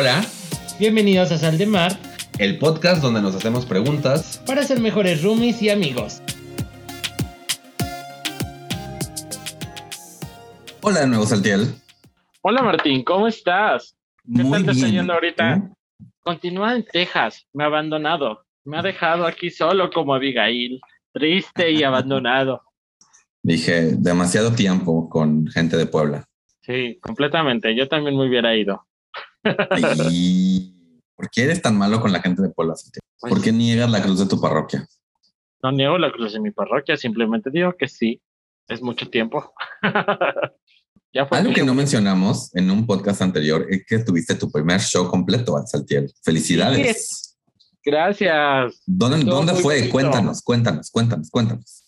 Hola, Bienvenidos a Sal de Mar el podcast donde nos hacemos preguntas. para ser mejores roomies y amigos. Hola de nuevo, Saltiel. Hola Martín, ¿cómo estás? ¿Qué Muy tal te está bien. ahorita? ¿Tú? Continúa en Texas, me ha abandonado. Me ha dejado aquí solo como Abigail, triste y abandonado. Dije, demasiado tiempo con gente de Puebla. Sí, completamente. Yo también me hubiera ido. ¿Y por qué eres tan malo con la gente de Puebla? Pues, ¿Por qué niegas la cruz de tu parroquia? No niego la cruz de mi parroquia, simplemente digo que sí. Es mucho tiempo. ya fue Algo que no mencionamos en un podcast anterior es que tuviste tu primer show completo, Saltiel. Felicidades. Gracias. ¿Dónde, fue? bonito. Cuéntanos, cuéntanos, cuéntanos, cuéntanos.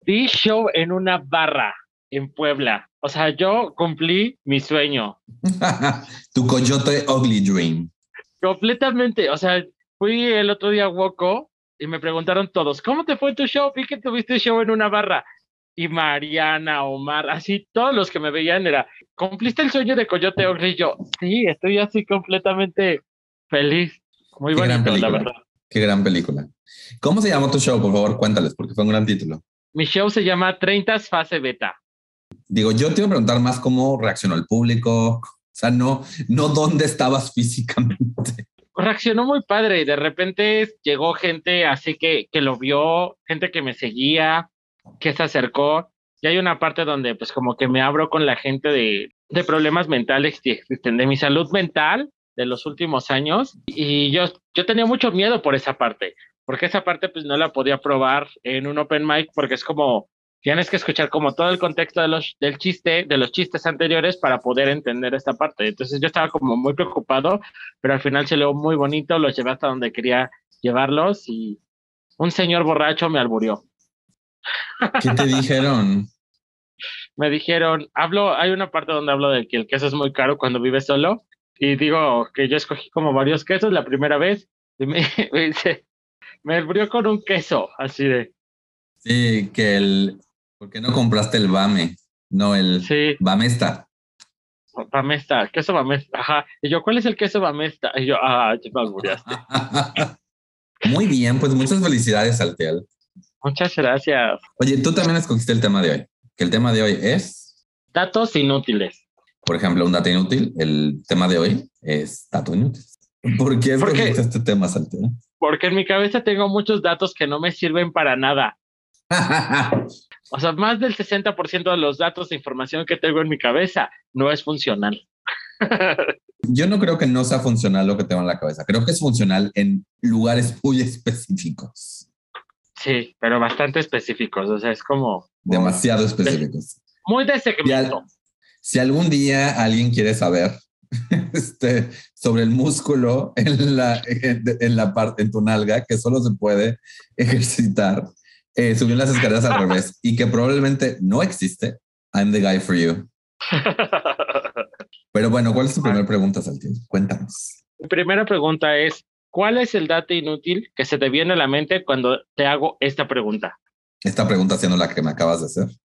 Di show en una barra en Puebla. O sea, yo cumplí mi sueño. tu coyote ugly dream. Completamente. O sea, fui el otro día a Woco y me preguntaron todos, ¿cómo te fue tu show? Vi que tuviste show en una barra. Y Mariana, Omar, así todos los que me veían era, ¿cumpliste el sueño de Coyote Ogre? Y yo, sí, estoy así completamente feliz. Muy bonito, la verdad. Qué gran película. ¿Cómo se llamó tu show? Por favor, cuéntales, porque fue un gran título. Mi show se llama 30 Fase Beta. Digo, yo te iba a preguntar más cómo reaccionó el público. O sea, no, no dónde estabas físicamente. reaccionó muy padre y de repente llegó gente así que, que lo vio, gente que me seguía, que se acercó. Y hay una parte donde pues como que me abro con la gente de, de problemas mentales que existen, de mi salud mental de los últimos años. Y yo, yo tenía mucho miedo por esa parte, porque esa parte pues no la podía probar en un open mic porque es como, tienes que escuchar como todo el contexto de los, del chiste, de los chistes anteriores para poder entender esta parte. Entonces yo estaba como muy preocupado pero al final se leó muy bonito, los llevé hasta donde quería llevarlos y un señor borracho me alburió. ¿Qué te dijeron? Me dijeron, hablo, hay una parte donde hablo de que el queso es muy caro cuando vives solo y digo que yo escogí como varios quesos la primera vez y me, me dice, me alburió con un queso, así de, Sí, que el. ¿Por qué no compraste el Bame? No, el sí, Bamesta. Bamesta, queso Bamesta, ajá. Y yo, ¿cuál es el queso Bamesta? Y yo, ah, ya me. Muy bien, pues muchas felicidades, Saltiel. Muchas gracias. Oye, tú también escogiste el tema de hoy. Que el tema de hoy es, Datos inútiles. por ejemplo, un dato inútil. El tema de hoy es dato inútil. ¿Por qué escogiste este tema, Saltiel? Porque en mi cabeza tengo muchos datos que no me sirven para nada. O sea, más del 60% de los datos e información que tengo en mi cabeza no es funcional. Yo no creo que no sea funcional lo que tengo en la cabeza. Creo que es funcional en lugares muy específicos, Sí, pero bastante específicos. O sea, es como demasiado específicos. muy de segmento. Si algún día alguien quiere saber este, sobre el músculo en la, en, en la parte, en tu nalga, que solo se puede ejercitar, eh, subir las escaleras al revés y que probablemente no existe, I'm the guy for you. Pero bueno, ¿cuál es tu primera pregunta, Saltiel? Cuéntanos. Mi primera pregunta es, ¿cuál es el dato inútil que se te viene a la mente cuando te hago esta pregunta? Esta pregunta siendo la que me acabas de hacer.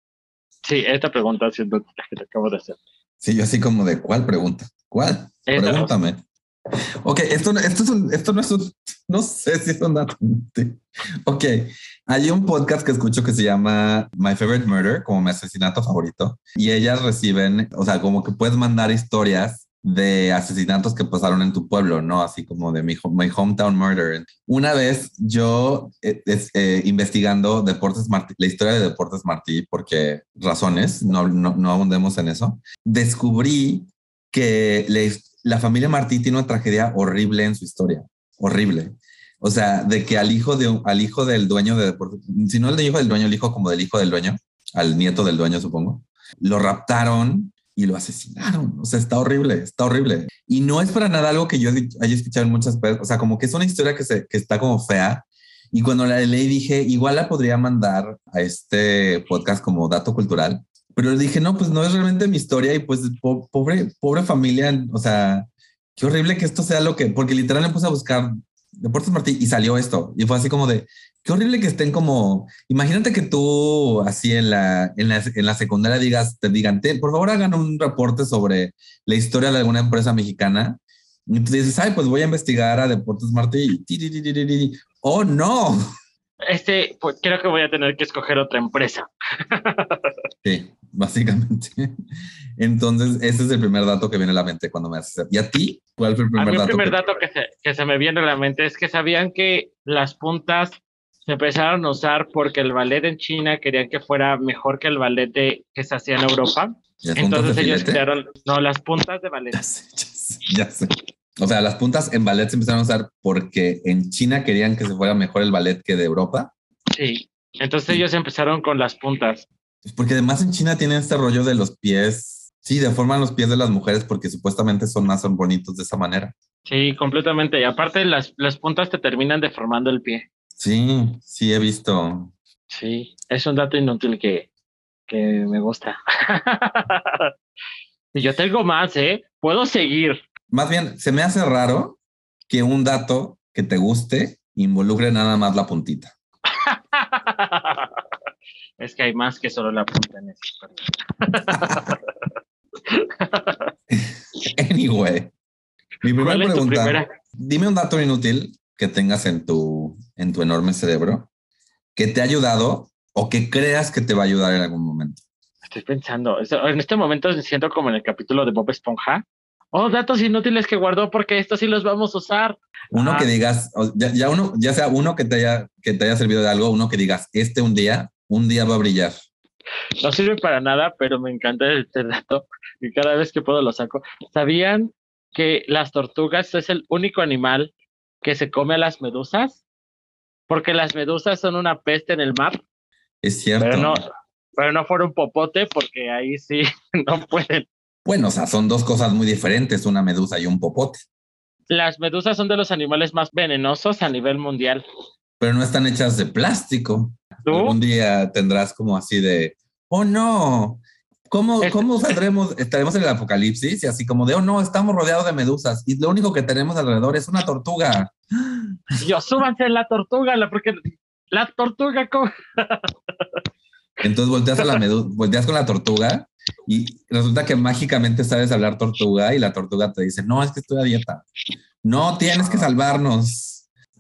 Sí, esta pregunta siendo la que te acabo de hacer. Sí, yo así como de ¿cuál pregunta? ¿Cuál? Esta, Pregúntame. Ok, esto, esto, es un- esto no es un, no sé si es un dato. Ok, hay un podcast que escucho que se llama My Favorite Murder, como mi asesinato favorito, y ellas reciben, o sea, como que puedes mandar historias de asesinatos que pasaron en tu pueblo, ¿no? Así como de mi, my hometown murder. Una vez yo, eh, eh, investigando Deportes Martí, la historia de Deportes Martí, porque razones, no, no, no abundemos en eso, descubrí que le- la familia Martí tiene una tragedia horrible en su historia, horrible. O sea, de que al hijo, de, al hijo del dueño de si no el hijo del dueño, el hijo como del hijo del dueño, al nieto del dueño, supongo, lo raptaron y lo asesinaron. O sea, está horrible, está horrible. Y no es para nada algo que yo haya escuchado en muchas veces. O sea, como que es una historia que, se, que está como fea. Y cuando la leí dije, igual la podría mandar a este podcast como dato cultural. Pero dije, no, pues no es realmente mi historia y pues po- pobre, pobre familia, o sea, qué horrible que esto sea lo que, porque literal me puse a buscar Deportes Martí y salió esto. Y fue así como de, qué horrible que estén como, imagínate que tú así en la, en la, en la secundaria digas, te digan, "Te- por favor hagan un reporte sobre la historia de alguna empresa mexicana Y tú dices, ay, pues voy a investigar a Deportes ti. ¡Oh, no! Este, pues creo que voy a tener que escoger otra empresa. Sí, básicamente. Entonces, ese es el primer dato que viene a la mente cuando me haces. ¿Y a ti? ¿Cuál fue el A primer el dato? primer que- dato que se, que se me viene a la mente es que sabían que las puntas se empezaron a usar porque el ballet en China querían que fuera mejor que el ballet de- que se hacía en Europa. ¿Las puntas Entonces ellos filete? crearon, no, las puntas de ballet. Ya sé, ya sé, ya sé. O sea, las puntas en ballet se empezaron a usar porque en China querían que se fuera mejor el ballet que de Europa. Sí. Entonces ellos empezaron con las puntas. Pues Porque además en China tienen este rollo de los pies. Sí, deforman los pies de las mujeres porque supuestamente son más bonitos de esa manera. Sí, completamente. Y aparte las, las puntas te terminan deformando el pie. Sí, sí, he visto. Sí, es un dato inútil que, que me gusta. y yo tengo más, ¿eh? Puedo seguir. Más bien, se me hace raro que un dato que te guste involucre nada más la puntita. es que hay más que solo la punta en historia. Anyway, mi primera ¿Cuál es tu pregunta, primera? dime un dato inútil que tengas en tu, en tu enorme cerebro que te ha ayudado o que creas que te va a ayudar en algún momento. Estoy pensando. En este momento me siento como en el capítulo de Bob Esponja. Oh, datos inútiles que guardó porque estos sí los vamos a usar. Uno Ah. que digas, ya, ya uno, ya sea uno que te haya, que te haya servido de algo, uno que digas, este un día, un día va a brillar. No sirve para nada, pero me encanta este dato y cada vez que puedo lo saco. ¿Sabían que las tortugas es el único animal que se come a las medusas? Porque las medusas son una peste en el mar, Es cierto. pero no, pero no fueron popote porque ahí sí no pueden. Bueno, o sea, son dos cosas muy diferentes, una medusa y un popote, Las medusas son de los animales más venenosos a nivel mundial. Pero no están hechas de plástico. ¿Tú? Algún día tendrás como así de, oh no, ¿cómo, Es- cómo saldremos? Estaremos en el apocalipsis y así como de, oh no, estamos rodeados de medusas y lo único que tenemos alrededor es una tortuga. Yo, súbanse en la tortuga, la, porque la tortuga... co- Entonces volteas, a la medu- volteas con la tortuga y resulta que mágicamente sabes hablar tortuga y la tortuga te dice, no, es que estoy a dieta. No, tienes que salvarnos.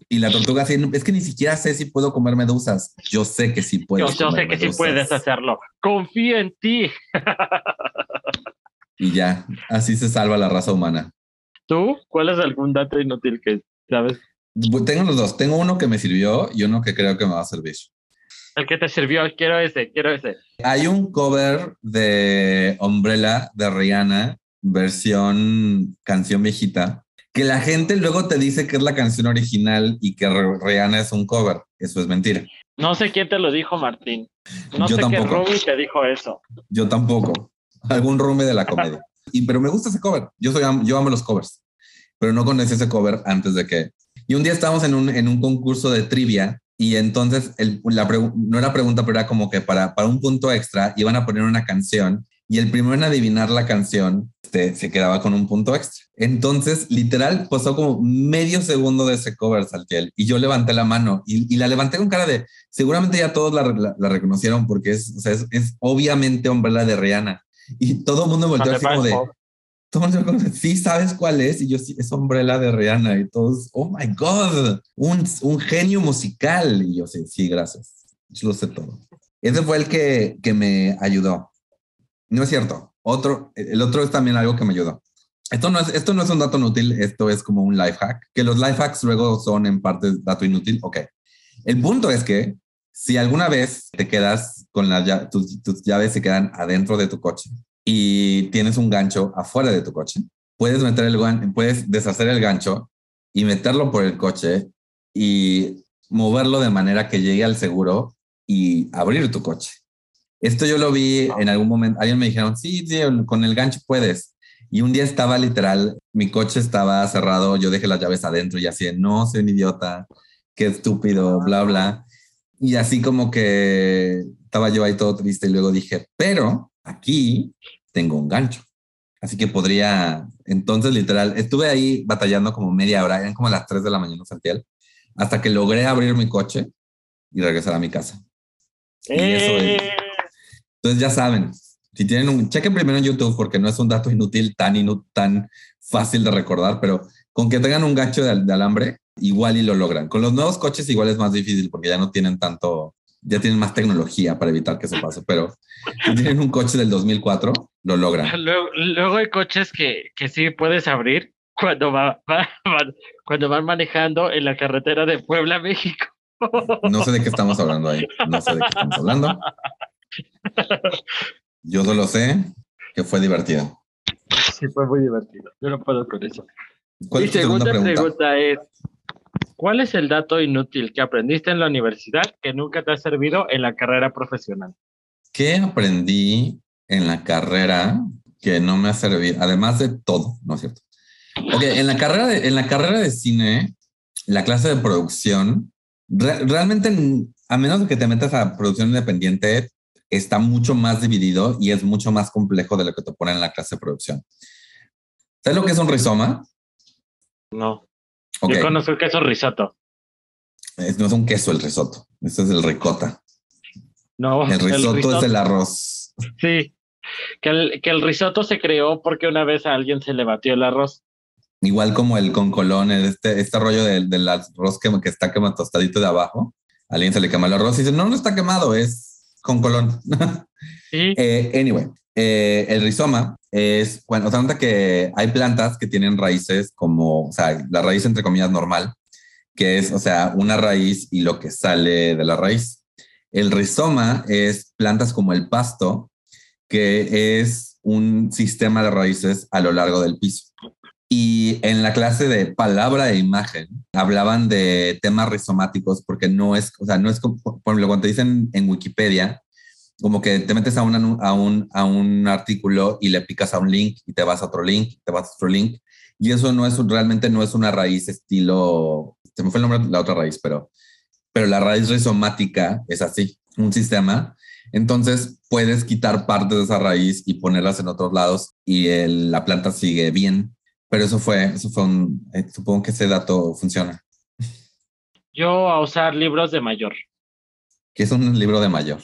Y la tortuga así, es que ni siquiera sé si puedo comer medusas. Yo sé que sí puedes. Yo, yo sé que sí medusas. puedes hacerlo. Confío en ti. Y ya, así se salva la raza humana. ¿Tú? ¿Cuál es algún dato inútil que sabes? Tengo los dos. Tengo uno que me sirvió y uno que creo que me va a servir. El que te sirvió, quiero ese, quiero ese. Hay un cover de Umbrella de Rihanna, versión canción viejita, que la gente luego te dice que es la canción original y que Rihanna es un cover. Eso es mentira. No sé quién te lo dijo, Martín. No Yo sé qué tampoco. Rumi te dijo eso. Yo tampoco. Algún rume de la comedia. Y, pero me gusta ese cover. Yo, soy, yo amo los covers. Pero no conocí ese cover antes de que... Y un día estábamos en un, en un concurso de trivia y entonces el, la no era pregunta, pero era como que para, para un punto extra iban a poner una canción y el primero en adivinar la canción este, se quedaba con un punto extra. Entonces, literal, pasó como medio segundo de ese cover, Saltiel, y yo levanté la mano y, y la levanté con cara de, seguramente ya todos la, la- la reconocieron porque es, o sea, es, es obviamente Umbrella de Rihanna. Y todo el mundo volteó así como de, sí, ¿sabes cuál es? Y yo, sí, es Umbrella de Rihanna. Y todos, oh my God, un, un genio musical. Y yo, sí, sí, gracias. Yo lo sé todo. Ese fue el que, que me ayudó. No es cierto. Otro, el otro es también algo que me ayudó. Esto no, es, esto no es un dato inútil, esto es como un life hack, que los life hacks luego son en parte dato inútil. Ok. El punto es que si alguna vez te quedas con las tus, tus llaves se quedan adentro de tu coche y tienes un gancho afuera de tu coche, puedes meter el puedes deshacer el gancho y meterlo por el coche y moverlo de manera que llegue al seguro y abrir tu coche. Esto yo lo vi en algún momento, alguien me dijeron, sí, sí, con el gancho puedes. Y un día estaba literal, mi coche estaba cerrado, yo dejé las llaves adentro y así, no, soy un idiota, qué estúpido, bla, bla. Y así como que estaba yo ahí todo triste y luego dije, pero aquí tengo un gancho. Así que podría, entonces literal, estuve ahí batallando como media hora, eran como las 3 de la mañana, Santiago, hasta que logré abrir mi coche y regresar a mi casa. Y eso es- Eh, Entonces ya saben, Si tienen un, chequen primero en YouTube porque no es un dato inútil tan, inu- tan fácil de recordar, pero con que tengan un gacho de, de alambre, igual y lo logran. Con los nuevos coches igual es más difícil porque ya no tienen tanto, ya tienen más tecnología para evitar que eso pase, pero si tienen un coche del 2004, lo logran. Luego, luego hay coches que, que sí puedes abrir cuando, va, va- van- cuando van manejando en la carretera de Puebla, México. No sé de qué estamos hablando ahí, no sé de qué estamos hablando. Yo solo sé que fue divertido. Sí, fue muy divertido. Yo no puedo con eso. ¿Cuál Mi es tu segunda segunda pregunta? pregunta es, ¿cuál es el dato inútil que aprendiste en la universidad que nunca te ha servido en la carrera profesional? ¿Qué aprendí en la carrera que no me ha servido? Además de todo, ¿no es cierto? Ok, en la carrera de, en la carrera de cine, la clase de producción, re- realmente, a menos de que te metas a producción independiente, está mucho más dividido y es mucho más complejo de lo que te ponen en la clase de producción. ¿Sabes lo que es un rizoma? No, Ok, yo conozco el queso risotto. es- no es un queso el risotto, este es el ricota. No, El risotto, risotto- es el arroz. Sí, que el, que el risotto se creó porque una vez a alguien se le batió el arroz. Igual como el con colón, este, este rollo del, del arroz que, que está quemado tostadito de abajo. A alguien se le quema el arroz y dice, no, no está quemado, es con colón. Sí, Eh, anyway, eh, el rizoma es, bueno, o sea, nota que hay plantas que tienen raíces como, o sea, la raíz entre comillas normal, que es, o sea, una raíz y lo que sale de la raíz. El rizoma es plantas como el pasto, que es un sistema de raíces a lo largo del piso. Y en la clase de palabra e imagen hablaban de temas rizomáticos porque no es, o sea, no es como, por ejemplo, cuando te dicen en Wikipedia, como que te metes a un, anu- a, un, a un artículo y le picas a un link y te vas a otro link, te vas a otro link. Y eso no es realmente no es una raíz estilo, se me fue el nombre de la otra raíz, pero, pero la raíz rizomática es así, un sistema. Entonces puedes quitar partes de esa raíz y ponerlas en otros lados y el- la planta sigue bien. Pero eso fue, eso fue un, eh, supongo que ese dato funciona. yo a usar libros de mayor. Que es un libro de mayor.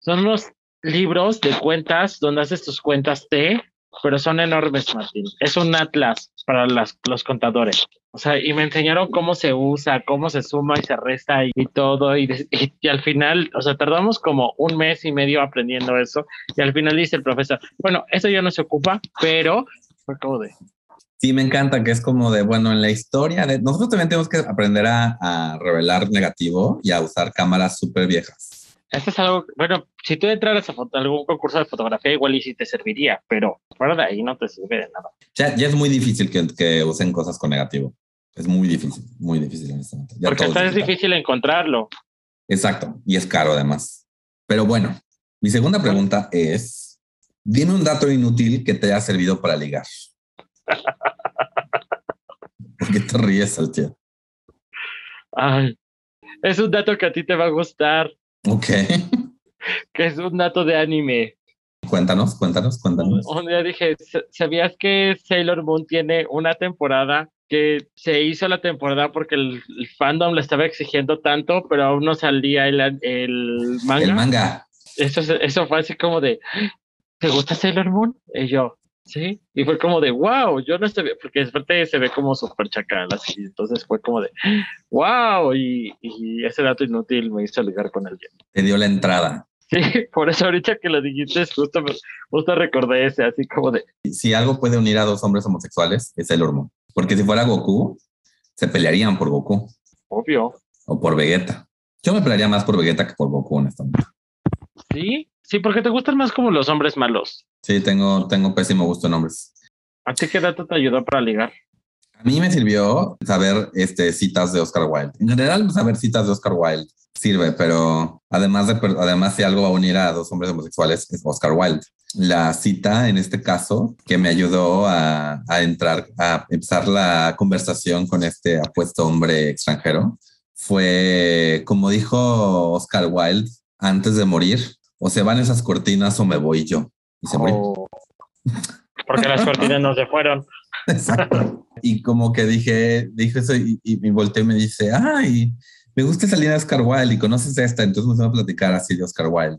Son los libros de cuentas donde haces tus cuentas T, pero son enormes, Martín. Es un atlas para las, los contadores. O sea, y me enseñaron cómo se usa, cómo se suma y se resta y, y todo. Y, y- y al final, o sea, tardamos como un mes y medio aprendiendo eso. Y al final dice el profesor, bueno, eso ya no se ocupa, pero fue como de, Sí, me encanta que es como de, bueno, en la historia de nosotros también tenemos que aprender a, a revelar negativo y a usar cámaras súper viejas. esto es algo, bueno, si tú entraras a foto- algún concurso de fotografía, igual y sí te serviría, pero fuera de ahí no te sirve de nada. Ya, ya es muy difícil que, que usen cosas con negativo. Es muy difícil, muy difícil en este momento. Ya Porque hasta es difícil encontrarlo. Exacto, y es caro además. Pero bueno, mi segunda pregunta es, dime un dato inútil que te haya servido para ligar. ¿Por qué te ríes, Saltier? Ay, es un dato que a ti te va a gustar, Ok, que es un dato de anime. cuéntanos, cuéntanos, cuéntanos. Un día dije, "¿Sa- ¿sabías que Sailor Moon tiene una temporada que se hizo la temporada porque el, el fandom le estaba exigiendo tanto, pero aún no salía el, el manga? El manga. Eso, es- eso fue así como de, ¿te gusta Sailor Moon? Y yo, sí. Y fue como de, wow, yo no sé, porque aparte se ve como súper chacal, así. Entonces fue como de, wow. Y, y ese dato inútil me hizo ligar con alguien. Te dio la entrada. Sí, por eso ahorita que lo dijiste, justo, justo recordé ese, así como de, Si algo puede unir a dos hombres homosexuales, es el hormón. Porque si fuera Goku, se pelearían por Goku obvio. o por Vegeta. Yo me pelearía más por Vegeta que por Goku, honestamente. Sí, sí, porque te gustan más como los hombres malos. Sí, tengo, tengo pésimo gusto en hombres. ¿A ti qué dato te ayudó para ligar? A mí me sirvió saber este, citas de Oscar Wilde. En general, saber citas de Oscar Wilde sirve, pero además, de, además si algo va a unir a dos hombres homosexuales es Oscar Wilde. La cita, en este caso, que me ayudó a, a entrar, a empezar la conversación con este apuesto hombre extranjero, fue, como dijo Oscar Wilde, antes de morir, o se van esas cortinas o me voy yo. Y se murió. O- Porque las cortinas no se fueron. Exacto. Y como que dije, dije eso y, y me volteé y me dice, ay, me gusta esa línea de Oscar Wilde y conoces esta, entonces nos vamos a platicar así de Oscar Wilde.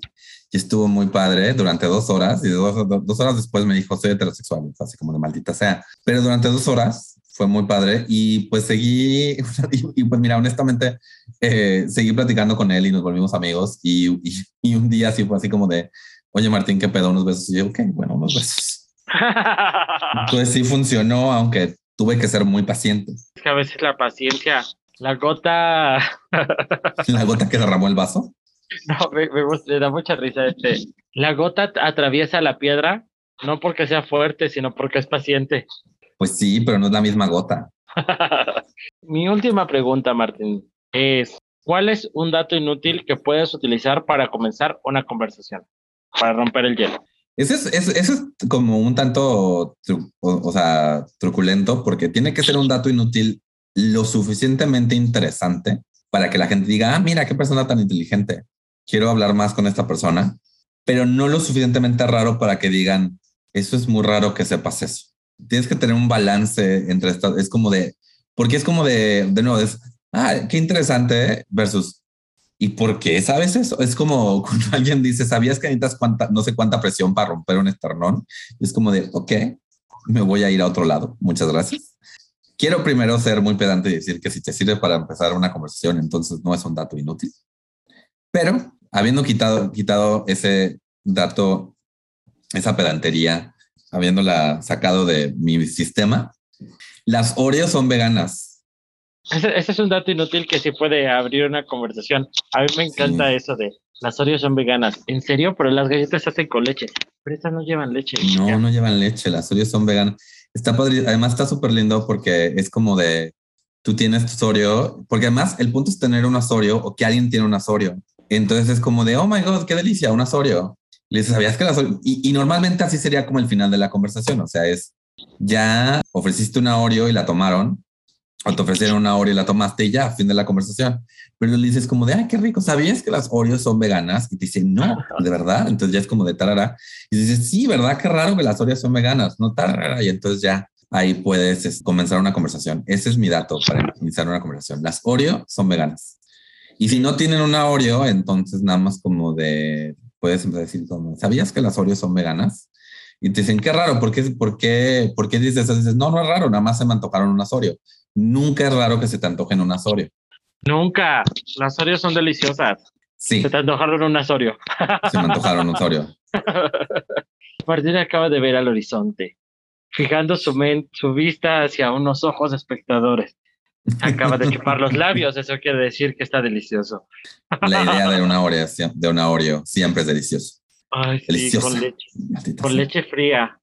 Y estuvo muy padre durante dos horas y dos, dos horas después me dijo, soy heterosexual, así como de maldita sea. Pero durante dos horas fue muy padre y pues seguí, y, pues mira, honestamente, eh, seguí platicando con él y nos volvimos amigos y, y, un día así fue así como de, oye Martín, ¿qué pedo? Unos besos. Y yo, ok, bueno, unos besos. pues sí funcionó, aunque tuve que ser muy paciente. Es que a veces la paciencia, la gota... la gota que derramó el vaso. No, me, da mucha risa este. La gota atraviesa la piedra no porque sea fuerte, sino porque es paciente. Pues sí, pero no es la misma gota. Mi última pregunta, Martín, es, ¿cuál es un dato inútil que puedes utilizar para comenzar una conversación, para romper el hielo? Ese es, es como un tanto, o, sea, truculento, porque tiene que ser un dato inútil lo suficientemente interesante para que la gente diga, ah, mira, qué persona tan inteligente quiero hablar más con esta persona, pero no lo suficientemente raro para que digan, eso es muy raro que sepas eso. Tienes que tener un balance entre estas, es como de, porque es como de, de nuevo, es, ah, qué interesante versus, ¿y por qué sabes eso? Es como cuando alguien dice, ¿sabías que necesitas cuánta, no sé cuánta presión para romper un esternón? es como de, ok, me voy a ir a otro lado. Muchas gracias. Quiero primero ser muy pedante y decir que si te sirve para empezar una conversación, entonces no es un dato inútil. Pero habiendo quitado, quitado ese dato, esa pedantería, habiéndola sacado de mi sistema, las Oreos son veganas. Ese, es un dato inútil que sí puede abrir una conversación. A mí me encanta eso de las Oreos son veganas. ¿En serio? Pero las galletas se hacen con leche. Pero estas no llevan leche. No, no llevan leche. Las Oreos son veganas. Está padre. Además está súper lindo porque es como de, tú tienes tu Oreo, porque además el punto es tener un Oreo o que alguien tiene un Oreo. Entonces es como de, oh my God, qué delicia, un Asorio. Le dices, ¿sabías que la Y, y, normalmente así sería como el final de la conversación. O sea, es ya ofreciste una Oreo y la tomaron, o te ofrecieron una Oreo y la tomaste y ya, fin de la conversación. Pero le dices como de, ay, qué rico, ¿sabías que las Oreos son veganas? Y te dicen, no, de verdad. Entonces ya es como de tarara. Y dices, sí, ¿verdad? Qué raro que las Oreos son veganas, no tarara. Y entonces ya ahí puedes comenzar una conversación. Ese es mi dato para iniciar una conversación. Las Oreo son veganas. Y si no tienen una Oreo, entonces nada más como de, puedes empezar a decir ¿sabías que las Oreos son veganas? Y te dicen, qué raro, ¿por qué, por qué, por qué dices eso? Dices, no, no es raro, nada más se me antojaron unas Oreo. Nunca es raro que se te antojen unas Oreo. Nunca. Las Oreos son deliciosas. Sí. Se te antojaron unas Oreo. Se me antojaron unas Oreo. Martín acaba de ver al horizonte, fijando su, su vista hacia unos ojos espectadores. Acaba de chupar los labios, eso quiere decir que está delicioso. La idea de una Oreo, de una Oreo siempre es delicioso. Ay, delicioso. con leche, con leche fría.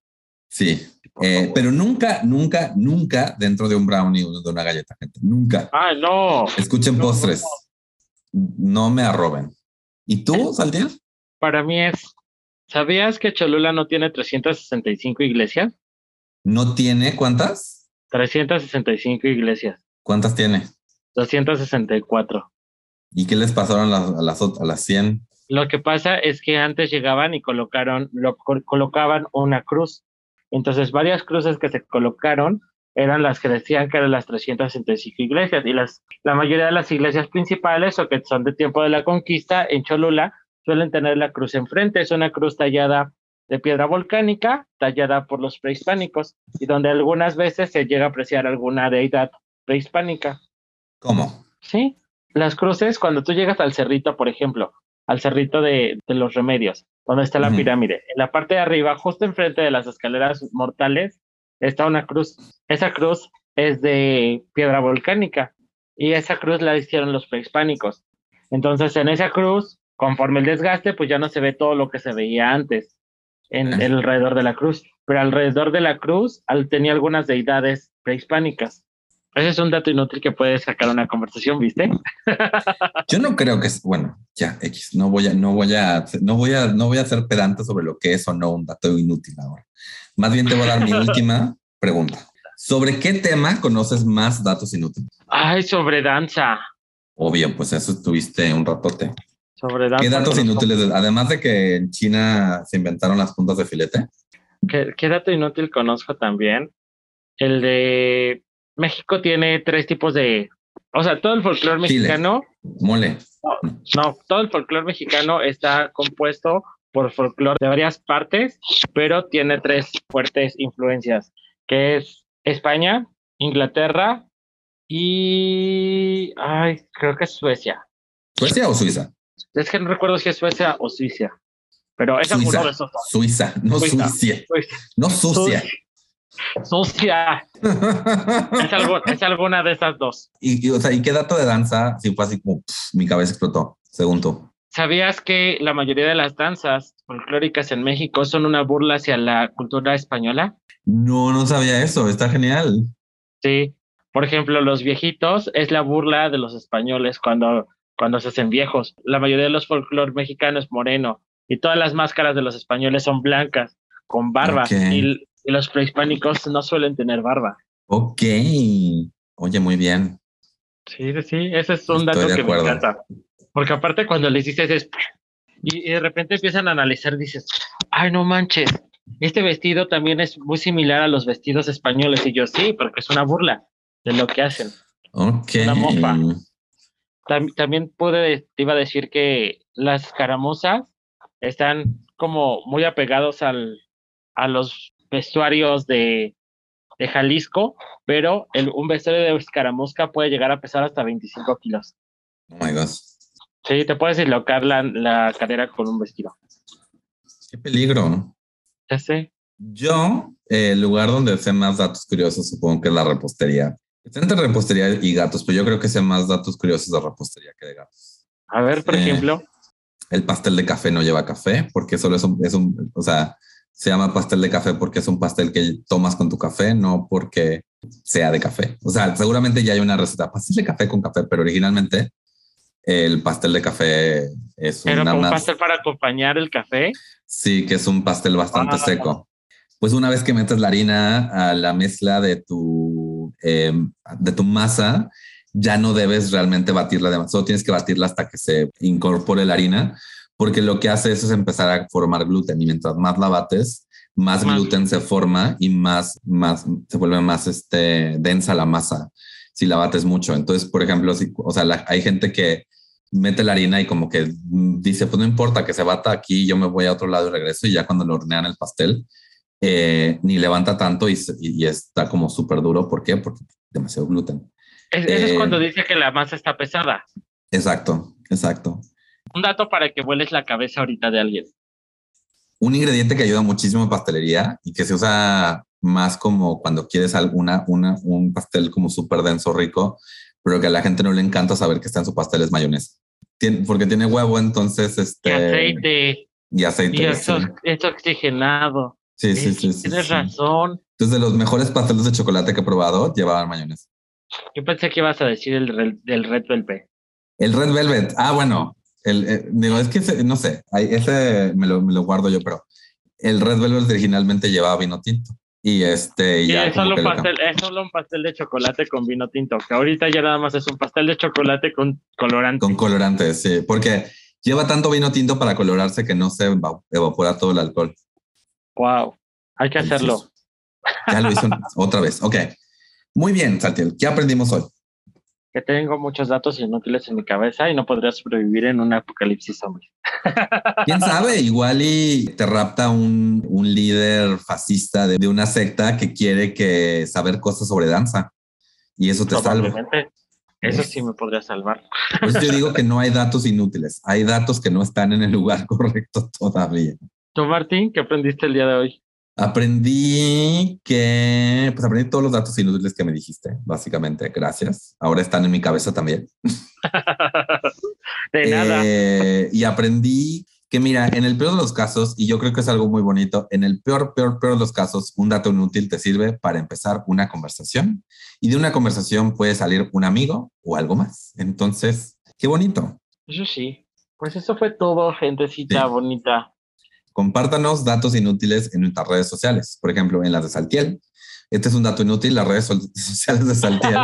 Sí, eh, pero nunca, nunca, nunca dentro de un brownie o de una galleta, gente. Nunca. Ah, no. Escuchen postres. No, me arroben. ¿Y tú, Saltiel? Para mí es. ¿Sabías que Cholula no tiene 365 iglesias? ¿No tiene cuántas? 365 iglesias. ¿Cuántas tiene? 264. ¿Y qué les pasaron a las, a las 100? Lo que pasa es que antes llegaban y colocaron, lo, colocaban una cruz. Entonces, varias cruces que se colocaron eran las que decían que eran las 365 iglesias. Y las, la mayoría de las iglesias principales, o que son de tiempo de la conquista, en Cholula, suelen tener la cruz enfrente. Es una cruz tallada de piedra volcánica, tallada por los prehispánicos, y donde algunas veces se llega a apreciar alguna deidad prehispánica. ¿Cómo? Sí, las cruces, cuando tú llegas al cerrito, por ejemplo, al cerrito de, los remedios, donde está la pirámide, en la parte de arriba, justo enfrente de las escaleras mortales, está una cruz. Esa cruz es de piedra volcánica y esa cruz la hicieron los prehispánicos. Entonces, en esa cruz, conforme el desgaste, pues ya no se ve todo lo que se veía antes en alrededor de la cruz. Pero alrededor de la cruz tenía algunas deidades prehispánicas. Ese es un dato inútil que puede sacar una conversación, ¿viste? Yo no creo que es, bueno, ya, X, no voy a, no voy a, no voy a, no voy a ser pedante sobre lo que es o no un dato inútil ahora. Más bien te voy a dar mi última pregunta. ¿Sobre qué tema conoces más datos inútiles? Ay, sobre danza. Obvio, pues eso tuviste un ratote. Sobre danza. ¿Qué datos inútiles? Además de que en China se inventaron las puntas de filete. ¿Qué, qué dato inútil conozco también? El de México tiene tres tipos de, o sea, todo el folclore mexicano Mole. No, todo el folclore mexicano está compuesto por folclore de varias partes, pero tiene tres fuertes influencias, que es España, Inglaterra y... Ay, creo que es Suecia. ¿Suecia o Suiza? Es que no recuerdo si es Suecia o Suiza, pero es Suiza, de esos dos. Suiza, no Suiza. no sucia. Sucia. Es, algo- es alguna de esas dos. y, y, o sea, ¿y qué dato de danza? Sí, fue así como pff, mi cabeza explotó, según tú. ¿Sabías que la mayoría de las danzas folclóricas en México son una burla hacia la cultura española? No, no sabía eso. Está genial. Sí. Por ejemplo, los viejitos es la burla de los españoles cuando, cuando se hacen viejos. La mayoría de los folclore mexicanos es moreno y todas las máscaras de los españoles son blancas, con barba. Ok. Y, y los prehispánicos no suelen tener barba. Ok. Oye, muy bien. Sí, sí, ese es un Estoy dato que acuerdo. me encanta. Porque aparte cuando les dices es... Y, y de repente empiezan a analizar, dices, ay, no manches, este vestido también es muy similar a los vestidos españoles. Y yo, sí, porque es una burla de lo que hacen. Ok. Una mofa. Tam- también pude, te iba a decir que las escaramuzas están como muy apegados al, a los vestuarios de, de Jalisco, pero el, un vestuario de escaramuza puede llegar a pesar hasta 25 kilos. Oh my God. Sí, te puedes dislocar la, la cadera con un vestido. Qué peligro. Ya sé. Yo, eh, el lugar donde sé más datos curiosos, supongo que es la repostería. Está entre repostería y gatos, pero yo creo que sé más datos curiosos de repostería que de gatos. A ver, por Sí. ejemplo, El pastel de café no lleva café, porque solo es un, es un, o sea, se llama pastel de café porque es un pastel que tomas con tu café, no porque sea de café. O sea, seguramente ya hay una receta, pastel de café con café, pero originalmente el pastel de café es pero una con más- pastel para acompañar el café. Sí, que es un pastel bastante Ah. seco. Pues una vez que metes la harina a la mezcla de tu, eh, de tu masa, ya no debes realmente batirla demasiado, solo tienes que batirla hasta que se incorpore la harina, porque lo que hace eso es empezar a formar gluten y mientras más la bates, más Más. gluten se forma y más, más se vuelve más este, densa la masa si la bates mucho. Entonces, por ejemplo, si, o sea, la- hay gente que mete la harina y como que dice, pues no importa que se bata aquí, yo me voy a otro lado y regreso y ya cuando lo hornean el pastel, eh, ni levanta tanto y, y- y está como súper duro. ¿Por qué? Porque demasiado gluten. Es, eso es Eh. cuando dice que la masa está pesada. Exacto, exacto. Un dato para que vueles la cabeza ahorita de alguien. Un ingrediente que ayuda muchísimo en pastelería y que se usa más como cuando quieres alguna, una, un pastel como súper denso, rico, pero que a la gente no le encanta saber que está en su pastel es mayonesa. Porque tiene huevo, entonces Y este. aceite, Y aceite. y eso sí. es oxigenado. Sí, sí, sí, sí, Tienes sí. razón. Entonces, de los mejores pasteles de chocolate que he probado, llevaban mayonesa. Yo pensé que ibas a decir el del Red Velvet. El Red Velvet. Ah, bueno. El, eh, digo, es que ese- no sé, ese me lo, me lo guardo yo, pero el Red Velvet originalmente llevaba vino tinto. Y este, Y ya es, solo pastel, es solo un pastel de chocolate con vino tinto, que ahorita ya nada más es un pastel de chocolate con colorante. Con colorantes, sí, porque lleva tanto vino tinto para colorarse que no se eva- evapora todo el alcohol. Wow, hay que hacerlo. Ya lo hizo otra vez. Ok. Muy bien, Saltiel. ¿Qué aprendimos hoy? Que tengo muchos datos inútiles en mi cabeza y no podría sobrevivir en un apocalipsis zombie. ¿Quién sabe? Igual y te rapta un, un líder fascista de, de una secta que quiere que saber cosas sobre danza. Y eso te salva. Eso sí me podría salvar. Por eso yo digo que no hay datos inútiles. Hay datos que no están en el lugar correcto todavía. ¿Tú, Martín, qué aprendiste el día de hoy? Aprendí que, pues aprendí todos los datos inútiles que me dijiste, básicamente. Gracias. Ahora están en mi cabeza también. de nada. Eh, y aprendí que, mira, en el peor de los casos, y yo creo que es algo muy bonito, en el peor, peor, peor de los casos, un dato inútil te sirve para empezar una conversación. Y de una conversación puede salir un amigo o algo más. Entonces, qué bonito. Eso sí. Pues eso fue todo, gentecita Sí. bonita. Compártanos datos inútiles en nuestras redes sociales. Por ejemplo, en las de Saltiel. Este es un dato inútil. Las redes so- sociales de Saltiel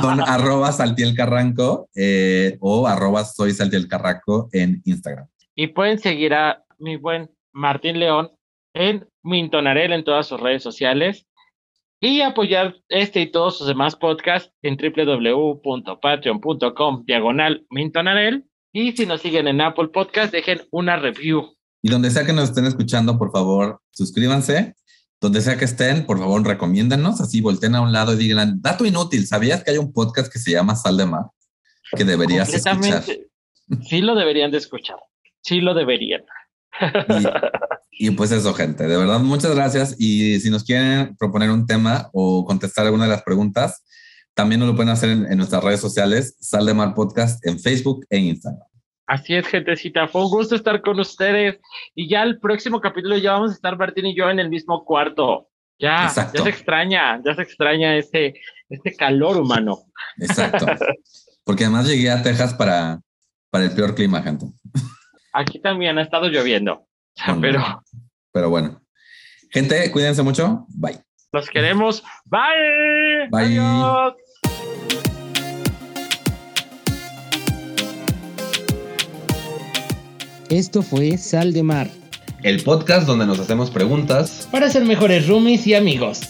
son arroba Saltiel Carranco eh, o arroba soy Saltiel Carranco en Instagram. Y pueden seguir a mi buen Martín León en Mintonarel en todas sus redes sociales. y apoyar este y todos sus demás podcasts en www.patreon.com diagonal mintonarel. Y si nos siguen en Apple Podcast, dejen una review. Y donde sea que nos estén escuchando, por favor, suscríbanse. Donde sea que estén, por favor, recomiéndanos. Así volteen a un lado y digan, dato inútil, ¿sabías que hay un podcast que se llama Sal de Mar? Que deberías escuchar. Sí lo deberían de escuchar. Sí lo deberían. Y, pues eso, gente. De verdad, muchas gracias. Y si nos quieren proponer un tema o contestar alguna de las preguntas, también nos lo pueden hacer en, nuestras redes sociales, Sal de Mar Podcast, en Facebook e Instagram. Así es, gentecita. Fue un gusto estar con ustedes. Y ya el próximo capítulo ya vamos a estar Martín y yo en el mismo cuarto. Ya, ya se extraña, ya se extraña este, este calor humano. Exacto. Porque además llegué a Texas para, para el peor clima, gente. Aquí también ha estado lloviendo. pero. Pero bueno. Gente, cuídense mucho. Bye. Los queremos. Bye. Bye. Adiós. Esto fue Sal de Mar. El podcast donde nos hacemos preguntas para ser mejores roomies y amigos.